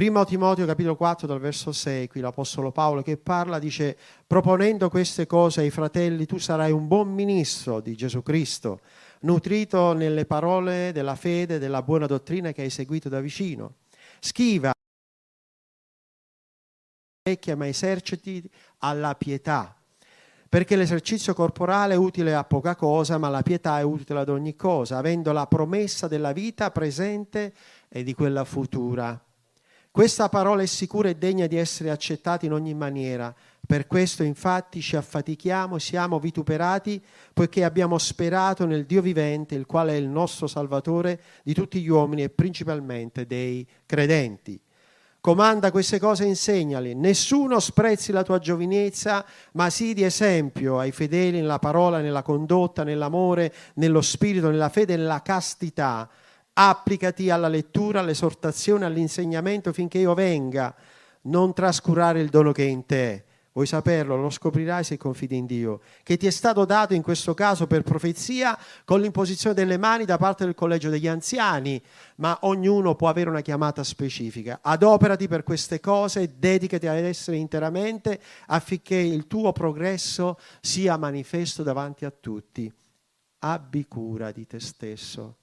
Primo Timoteo capitolo 4 dal verso 6, qui l'Apostolo Paolo che parla, dice, proponendo queste cose ai fratelli, tu sarai un buon ministro di Gesù Cristo, nutrito nelle parole della fede, della buona dottrina che hai seguito da vicino. Schiva vecchia, ma eserciti alla pietà, perché l'esercizio corporale è utile a poca cosa, ma la pietà è utile ad ogni cosa, avendo la promessa della vita presente e di quella futura. Questa parola è sicura e degna di essere accettata in ogni maniera. Per questo infatti ci affatichiamo, siamo vituperati, poiché abbiamo sperato nel Dio vivente, il quale è il nostro Salvatore di tutti gli uomini e principalmente dei credenti. Comanda queste cose e insegnali. Nessuno sprezzi la tua giovinezza, ma sii di esempio ai fedeli nella parola, nella condotta, nell'amore, nello spirito, nella fede, nella castità. Applicati alla lettura, all'esortazione, all'insegnamento finché io venga. Non trascurare il dono che è in te Vuoi saperlo? Lo scoprirai se confidi in Dio, che ti è stato dato in questo caso per profezia con l'imposizione delle mani da parte del collegio degli anziani, ma ognuno può avere una chiamata specifica. Adoperati per queste cose dedicati ad essere interamente affinché il tuo progresso sia manifesto davanti a tutti. Abbi cura di te stesso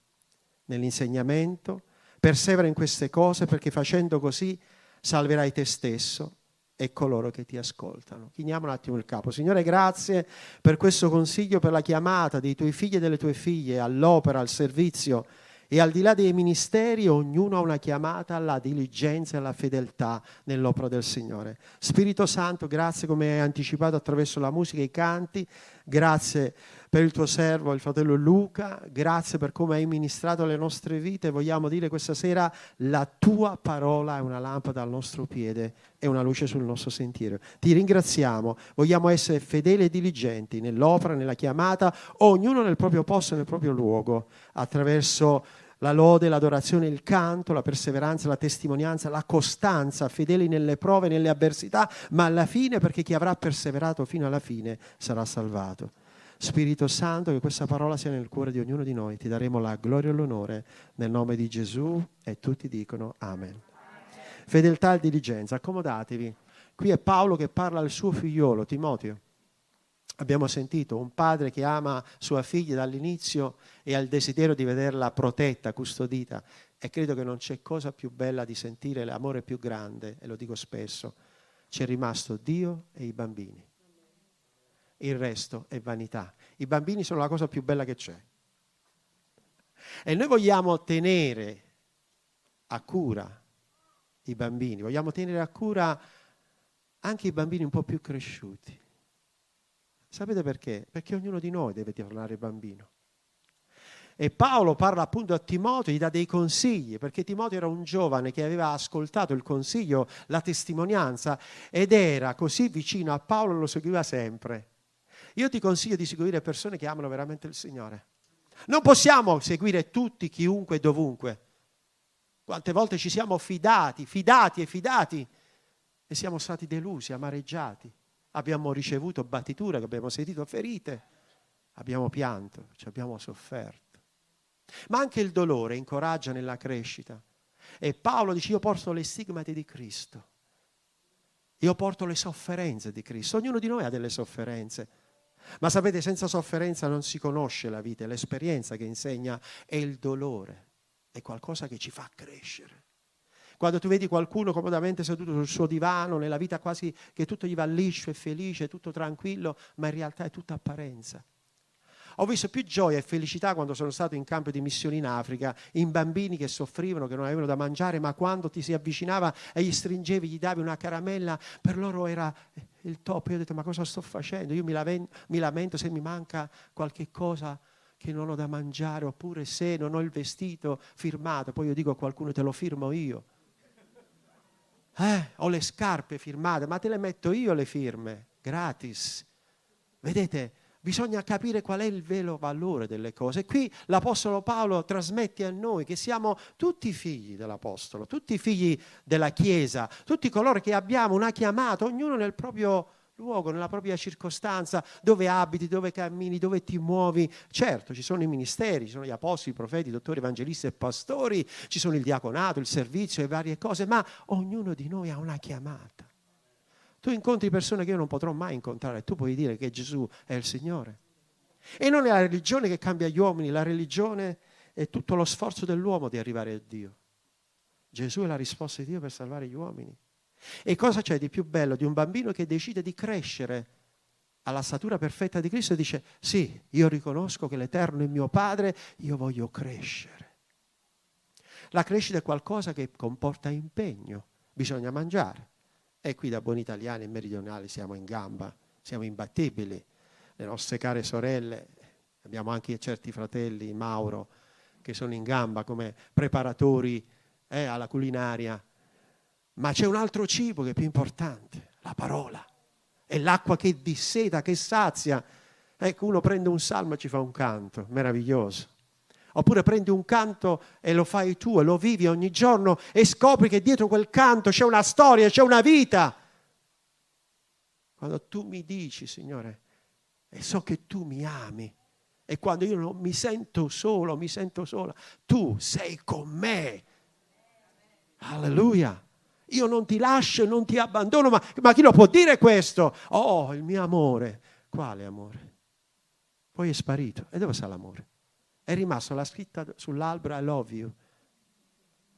nell'insegnamento, persevera in queste cose perché facendo così salverai te stesso e coloro che ti ascoltano. Chiniamo un attimo il capo. Signore, grazie per questo consiglio, per la chiamata dei tuoi figli e delle tue figlie all'opera, al servizio e al di là dei ministeri ognuno ha una chiamata alla diligenza e alla fedeltà nell'opera del Signore. Spirito Santo, grazie come hai anticipato attraverso la musica e i canti, grazie per il tuo servo, il fratello Luca, grazie per come hai ministrato le nostre vite. Vogliamo dire questa sera la tua parola è una lampada al nostro piede e una luce sul nostro sentiero. Ti ringraziamo, vogliamo essere fedeli e diligenti nell'opera, nella chiamata, ognuno nel proprio posto, nel proprio luogo, attraverso la lode, l'adorazione, il canto, la perseveranza, la testimonianza, la costanza, fedeli nelle prove, nelle avversità, ma alla fine, perché chi avrà perseverato fino alla fine sarà salvato. Spirito Santo, che questa parola sia nel cuore di ognuno di noi. Ti daremo la gloria e l'onore nel nome di Gesù e tutti dicono Amen. Fedeltà e diligenza, accomodatevi. Qui è Paolo che parla al suo figliolo Timoteo. Abbiamo sentito un padre che ama sua figlia dall'inizio e ha il desiderio di vederla protetta, custodita. E credo che non c'è cosa più bella di sentire l'amore più grande, e lo dico spesso. C'è rimasto Dio e i bambini il resto è vanità. I bambini sono la cosa più bella che c'è. E noi vogliamo tenere a cura i bambini, vogliamo tenere a cura anche i bambini un po' più cresciuti. Sapete perché? Perché ognuno di noi deve tornare bambino. E Paolo parla appunto a Timoteo, gli dà dei consigli, perché Timoteo era un giovane che aveva ascoltato il consiglio, la testimonianza ed era così vicino a Paolo, lo seguiva sempre. Io ti consiglio di seguire persone che amano veramente il Signore. Non possiamo seguire tutti, chiunque e dovunque. Quante volte ci siamo fidati, fidati e fidati e siamo stati delusi, amareggiati. Abbiamo ricevuto battiture, abbiamo sentito ferite, abbiamo pianto, ci abbiamo sofferto. Ma anche il dolore incoraggia nella crescita. E Paolo dice io porto le stigmate di Cristo. Io porto le sofferenze di Cristo. Ognuno di noi ha delle sofferenze. Ma sapete, senza sofferenza non si conosce la vita, l'esperienza che insegna è il dolore, è qualcosa che ci fa crescere. Quando tu vedi qualcuno comodamente seduto sul suo divano, nella vita quasi che tutto gli va liscio e felice, tutto tranquillo, ma in realtà è tutta apparenza. Ho visto più gioia e felicità quando sono stato in campo di missioni in Africa, in bambini che soffrivano, che non avevano da mangiare, ma quando ti si avvicinava e gli stringevi, gli davi una caramella, per loro era il top. Io ho detto, ma cosa sto facendo? Io mi, laven- mi lamento se mi manca qualche cosa che non ho da mangiare, oppure se non ho il vestito firmato, poi io dico a qualcuno te lo firmo io. Eh, ho le scarpe firmate, ma te le metto io le firme, gratis. Vedete, Bisogna capire qual è il vero valore delle cose. Qui l'Apostolo Paolo trasmette a noi che siamo tutti figli dell'Apostolo, tutti figli della Chiesa, tutti coloro che abbiamo una chiamata, ognuno nel proprio luogo, nella propria circostanza, dove abiti, dove cammini, dove ti muovi. Certo, ci sono i ministeri, ci sono gli apostoli, i profeti, i dottori, evangelisti e pastori, ci sono il diaconato, il servizio e varie cose, ma ognuno di noi ha una chiamata. Tu incontri persone che io non potrò mai incontrare, tu puoi dire che Gesù è il Signore. E non è la religione che cambia gli uomini, la religione è tutto lo sforzo dell'uomo di arrivare a Dio. Gesù è la risposta di Dio per salvare gli uomini. E cosa c'è di più bello di un bambino che decide di crescere alla statura perfetta di Cristo e dice, sì, io riconosco che l'Eterno è mio Padre, io voglio crescere. La crescita è qualcosa che comporta impegno, bisogna mangiare. E qui da buoni italiani e meridionali siamo in gamba, siamo imbattibili. Le nostre care sorelle, abbiamo anche certi fratelli, Mauro, che sono in gamba come preparatori eh, alla culinaria. Ma c'è un altro cibo che è più importante, la parola. È l'acqua che disseta, che sazia. Ecco, uno prende un salmo e ci fa un canto, meraviglioso. Oppure prendi un canto e lo fai tu e lo vivi ogni giorno e scopri che dietro quel canto c'è una storia, c'è una vita. Quando tu mi dici, Signore, e so che tu mi ami, e quando io non mi sento solo, mi sento sola, tu sei con me. Alleluia. Io non ti lascio, non ti abbandono, ma, ma chi lo può dire questo? Oh, il mio amore. Quale amore? Poi è sparito. E dove sta l'amore? È rimasto la scritta sull'albero I love you.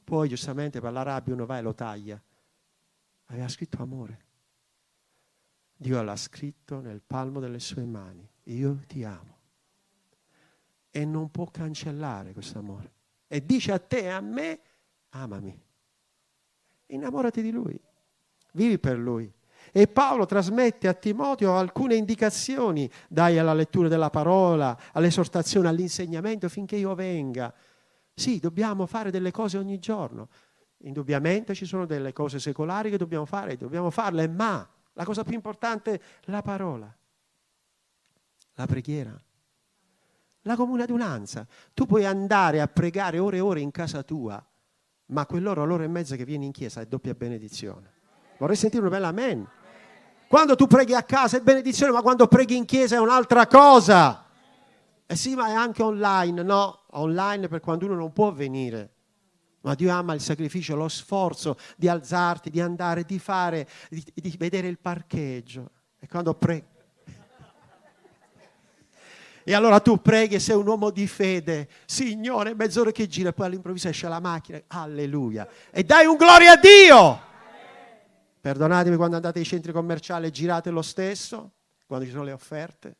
Poi giustamente per la rabbia uno va e lo taglia. Aveva scritto amore. Dio l'ha scritto nel palmo delle sue mani. Io ti amo. E non può cancellare questo amore. E dice a te e a me, amami. Innamorati di lui. Vivi per lui. E Paolo trasmette a Timoteo alcune indicazioni, dai alla lettura della parola, all'esortazione, all'insegnamento finché io venga. Sì, dobbiamo fare delle cose ogni giorno. Indubbiamente ci sono delle cose secolari che dobbiamo fare, dobbiamo farle, ma la cosa più importante è la parola, la preghiera, la comune adunanza. Tu puoi andare a pregare ore e ore in casa tua, ma quell'ora, l'ora e mezza che vieni in chiesa è doppia benedizione. Vorrei sentire una bella amen. Quando tu preghi a casa è benedizione, ma quando preghi in chiesa è un'altra cosa. Eh sì, ma è anche online, no? Online per quando uno non può venire. Ma Dio ama il sacrificio, lo sforzo di alzarti, di andare, di fare, di, di vedere il parcheggio. E quando preghi. E allora tu preghi e sei un uomo di fede, Signore, mezz'ora che gira, e poi all'improvviso esce la macchina, alleluia. E dai un gloria a Dio! Perdonatemi quando andate ai centri commerciali e girate lo stesso, quando ci sono le offerte.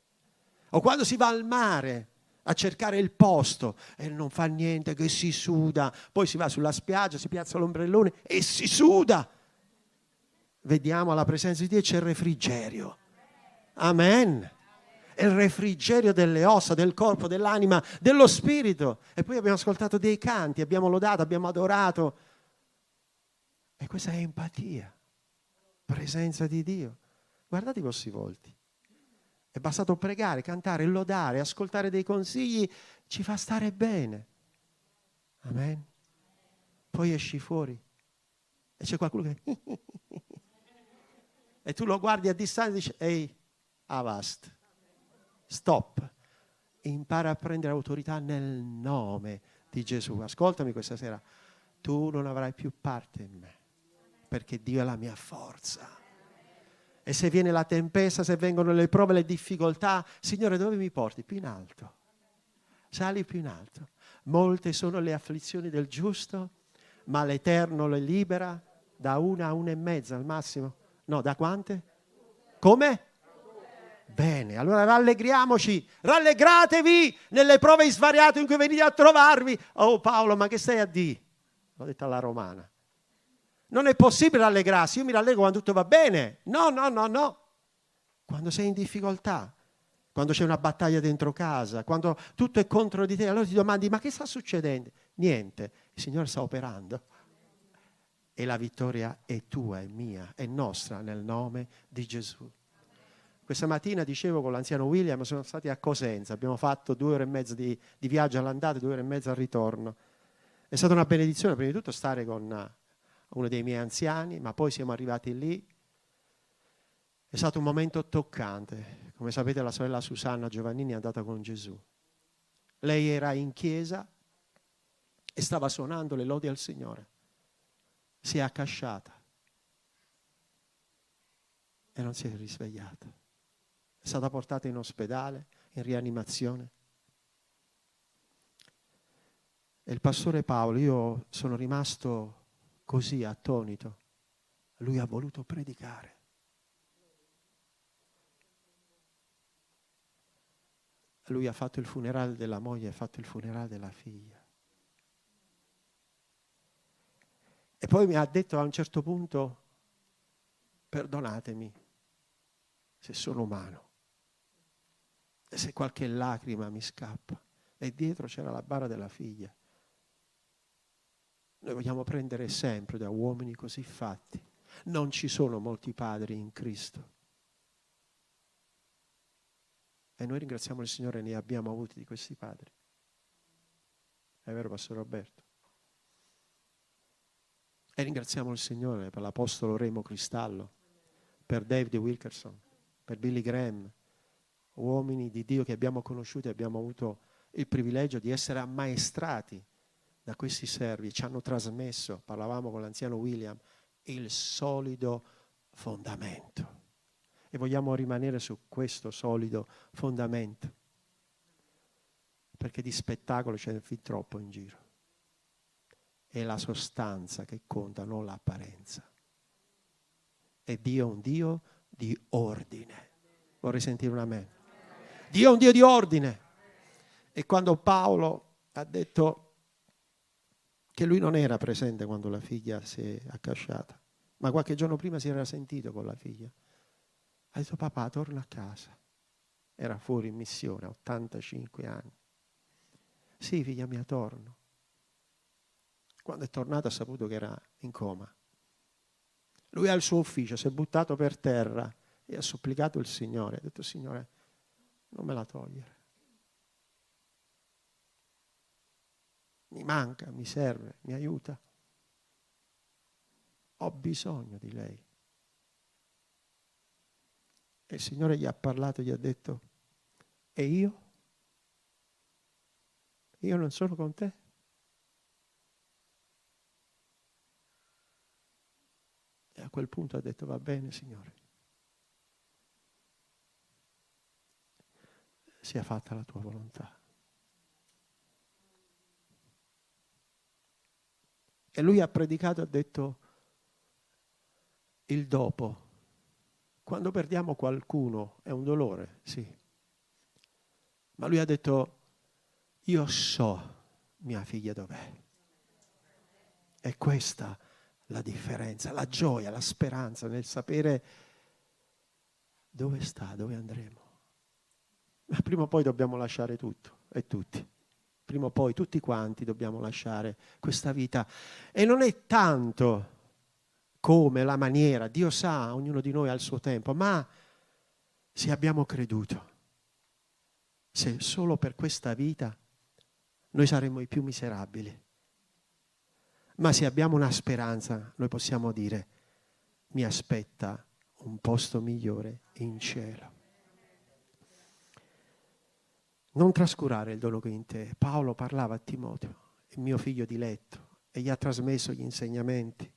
O quando si va al mare a cercare il posto e non fa niente, che si suda. Poi si va sulla spiaggia, si piazza l'ombrellone e si suda. Vediamo la presenza di Dio c'è il refrigerio. Amen. Il refrigerio delle ossa, del corpo, dell'anima, dello spirito. E poi abbiamo ascoltato dei canti, abbiamo lodato, abbiamo adorato. E questa è empatia presenza di Dio. Guardate i vostri volti. È bastato pregare, cantare, lodare, ascoltare dei consigli, ci fa stare bene. Amen. Poi esci fuori e c'è qualcuno che... e tu lo guardi a distanza e dici, ehi, avast, stop. impara a prendere autorità nel nome di Gesù. Ascoltami questa sera, tu non avrai più parte in me perché Dio è la mia forza. E se viene la tempesta, se vengono le prove, le difficoltà, Signore, dove mi porti? Più in alto. Sali più in alto. Molte sono le afflizioni del giusto, ma l'Eterno le libera da una a una e mezza al massimo. No, da quante? Come? Bene, allora rallegriamoci, rallegratevi nelle prove svariate in cui venite a trovarvi. Oh Paolo, ma che stai a dire? L'ho detto alla romana. Non è possibile rallegrarsi, io mi rallegro quando tutto va bene. No, no, no, no. Quando sei in difficoltà, quando c'è una battaglia dentro casa, quando tutto è contro di te, allora ti domandi ma che sta succedendo? Niente, il Signore sta operando. E la vittoria è tua, è mia, è nostra nel nome di Gesù. Questa mattina dicevo con l'anziano William, sono stati a Cosenza, abbiamo fatto due ore e mezza di, di viaggio all'andata e due ore e mezza al ritorno. È stata una benedizione, prima di tutto, stare con uno dei miei anziani, ma poi siamo arrivati lì È stato un momento toccante. Come sapete la sorella Susanna Giovannini è andata con Gesù. Lei era in chiesa e stava suonando le lodi al Signore. Si è accasciata e non si è risvegliata. È stata portata in ospedale, in rianimazione. E il pastore Paolo, io sono rimasto così attonito. Lui ha voluto predicare. Lui ha fatto il funerale della moglie, ha fatto il funerale della figlia. E poi mi ha detto a un certo punto, perdonatemi se sono umano e se qualche lacrima mi scappa. E dietro c'era la bara della figlia. Noi vogliamo prendere sempre da uomini così fatti. Non ci sono molti padri in Cristo. E noi ringraziamo il Signore, ne abbiamo avuti di questi padri. È vero, Pastore Roberto? E ringraziamo il Signore per l'Apostolo Remo Cristallo, per David Wilkerson, per Billy Graham, uomini di Dio che abbiamo conosciuto e abbiamo avuto il privilegio di essere ammaestrati da questi servi ci hanno trasmesso, parlavamo con l'anziano William, il solido fondamento. E vogliamo rimanere su questo solido fondamento, perché di spettacolo c'è fin troppo in giro. È la sostanza che conta, non l'apparenza. E Dio è un Dio di ordine. Vorrei sentire una me. Dio è un Dio di ordine. E quando Paolo ha detto che lui non era presente quando la figlia si è accasciata, ma qualche giorno prima si era sentito con la figlia. Ha detto papà, torna a casa. Era fuori in missione, a 85 anni. Sì, figlia mia, torno. Quando è tornato ha saputo che era in coma. Lui ha il suo ufficio, si è buttato per terra e ha supplicato il Signore. Ha detto, Signore, non me la togliere. Mi manca, mi serve, mi aiuta. Ho bisogno di lei. E il Signore gli ha parlato, gli ha detto, e io? Io non sono con te? E a quel punto ha detto, va bene Signore. Sia fatta la tua volontà. E lui ha predicato e ha detto il dopo. Quando perdiamo qualcuno è un dolore, sì. Ma lui ha detto io so mia figlia dov'è. È questa la differenza, la gioia, la speranza nel sapere dove sta, dove andremo. Ma prima o poi dobbiamo lasciare tutto e tutti prima o poi tutti quanti dobbiamo lasciare questa vita. E non è tanto come la maniera, Dio sa, ognuno di noi ha il suo tempo, ma se abbiamo creduto, se solo per questa vita noi saremmo i più miserabili, ma se abbiamo una speranza, noi possiamo dire, mi aspetta un posto migliore in cielo. Non trascurare il dono che in te. Paolo parlava a Timoteo, il mio figlio diletto, e gli ha trasmesso gli insegnamenti.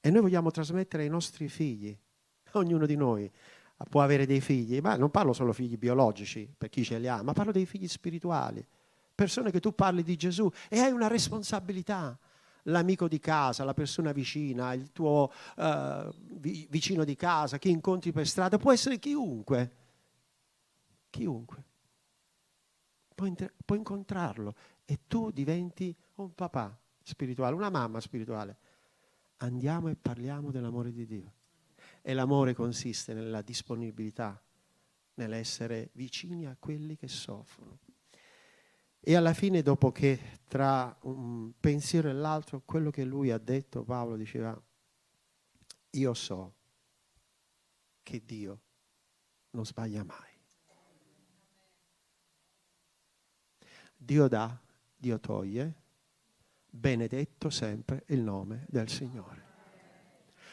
E noi vogliamo trasmettere ai nostri figli, ognuno di noi può avere dei figli, ma non parlo solo figli biologici per chi ce li ha, ma parlo dei figli spirituali, persone che tu parli di Gesù e hai una responsabilità. L'amico di casa, la persona vicina, il tuo uh, vicino di casa, chi incontri per strada, può essere chiunque. Chiunque puoi, puoi incontrarlo e tu diventi un papà spirituale, una mamma spirituale. Andiamo e parliamo dell'amore di Dio. E l'amore consiste nella disponibilità, nell'essere vicini a quelli che soffrono. E alla fine, dopo che tra un pensiero e l'altro, quello che lui ha detto, Paolo diceva, io so che Dio non sbaglia mai. Dio dà, Dio toglie, benedetto sempre il nome del Signore.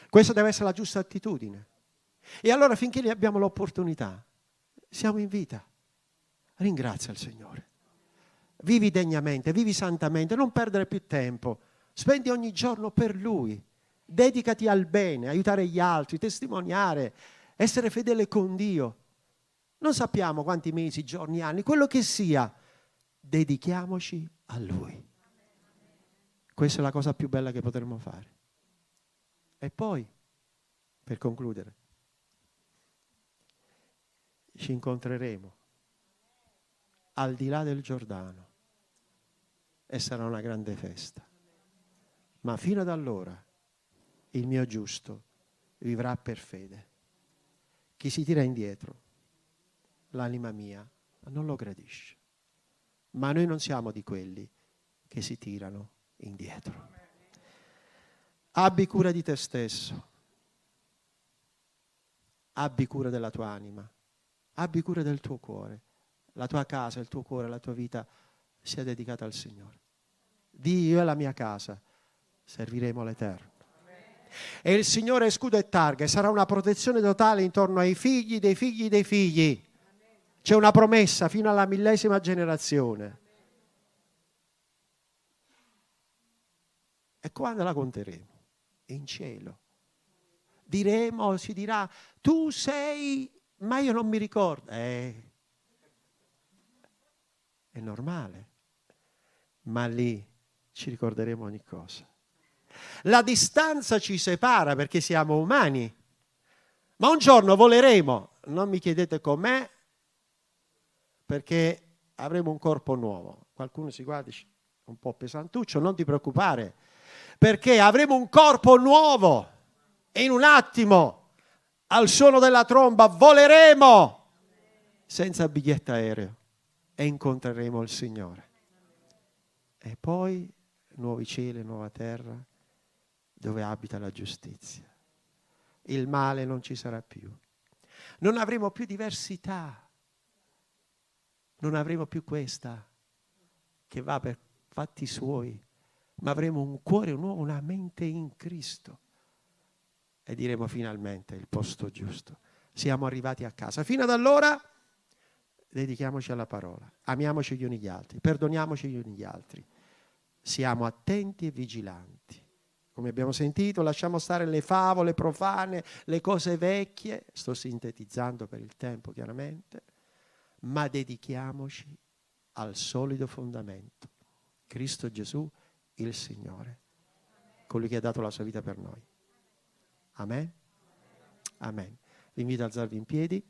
Questa deve essere la giusta attitudine. E allora finché ne abbiamo l'opportunità, siamo in vita. Ringrazia il Signore. Vivi degnamente, vivi santamente, non perdere più tempo. Spendi ogni giorno per Lui. Dedicati al bene, aiutare gli altri, testimoniare, essere fedele con Dio. Non sappiamo quanti mesi, giorni, anni, quello che sia, dedichiamoci a Lui. Questa è la cosa più bella che potremmo fare. E poi, per concludere, ci incontreremo al di là del Giordano e sarà una grande festa. Ma fino ad allora il mio giusto vivrà per fede. Chi si tira indietro, l'anima mia, non lo gradisce. Ma noi non siamo di quelli che si tirano indietro. Abbi cura di te stesso. Abbi cura della tua anima. Abbi cura del tuo cuore. La tua casa, il tuo cuore, la tua vita sia dedicata al Signore. Di io e la mia casa serviremo l'Eterno. E il Signore è scudo e targa e sarà una protezione totale intorno ai figli dei figli dei figli. C'è una promessa fino alla millesima generazione. E quando la conteremo? In cielo. Diremo, si dirà, tu sei, ma io non mi ricordo. Eh, è normale, ma lì ci ricorderemo ogni cosa. La distanza ci separa perché siamo umani, ma un giorno voleremo, non mi chiedete com'è, perché avremo un corpo nuovo. Qualcuno si guarda dice, un po' pesantuccio, non ti preoccupare, perché avremo un corpo nuovo e in un attimo, al suono della tromba, voleremo senza biglietto aereo e incontreremo il Signore. E poi nuovi cieli, nuova terra, dove abita la giustizia. Il male non ci sarà più. Non avremo più diversità. Non avremo più questa che va per fatti suoi, ma avremo un cuore nuovo, una mente in Cristo. E diremo finalmente il posto giusto. Siamo arrivati a casa. Fino ad allora dedichiamoci alla parola, amiamoci gli uni gli altri, perdoniamoci gli uni gli altri, siamo attenti e vigilanti. Come abbiamo sentito, lasciamo stare le favole profane, le cose vecchie, sto sintetizzando per il tempo chiaramente, ma dedichiamoci al solido fondamento, Cristo Gesù, il Signore, colui che ha dato la sua vita per noi. Amen? Amen. Vi invito ad alzarvi in piedi.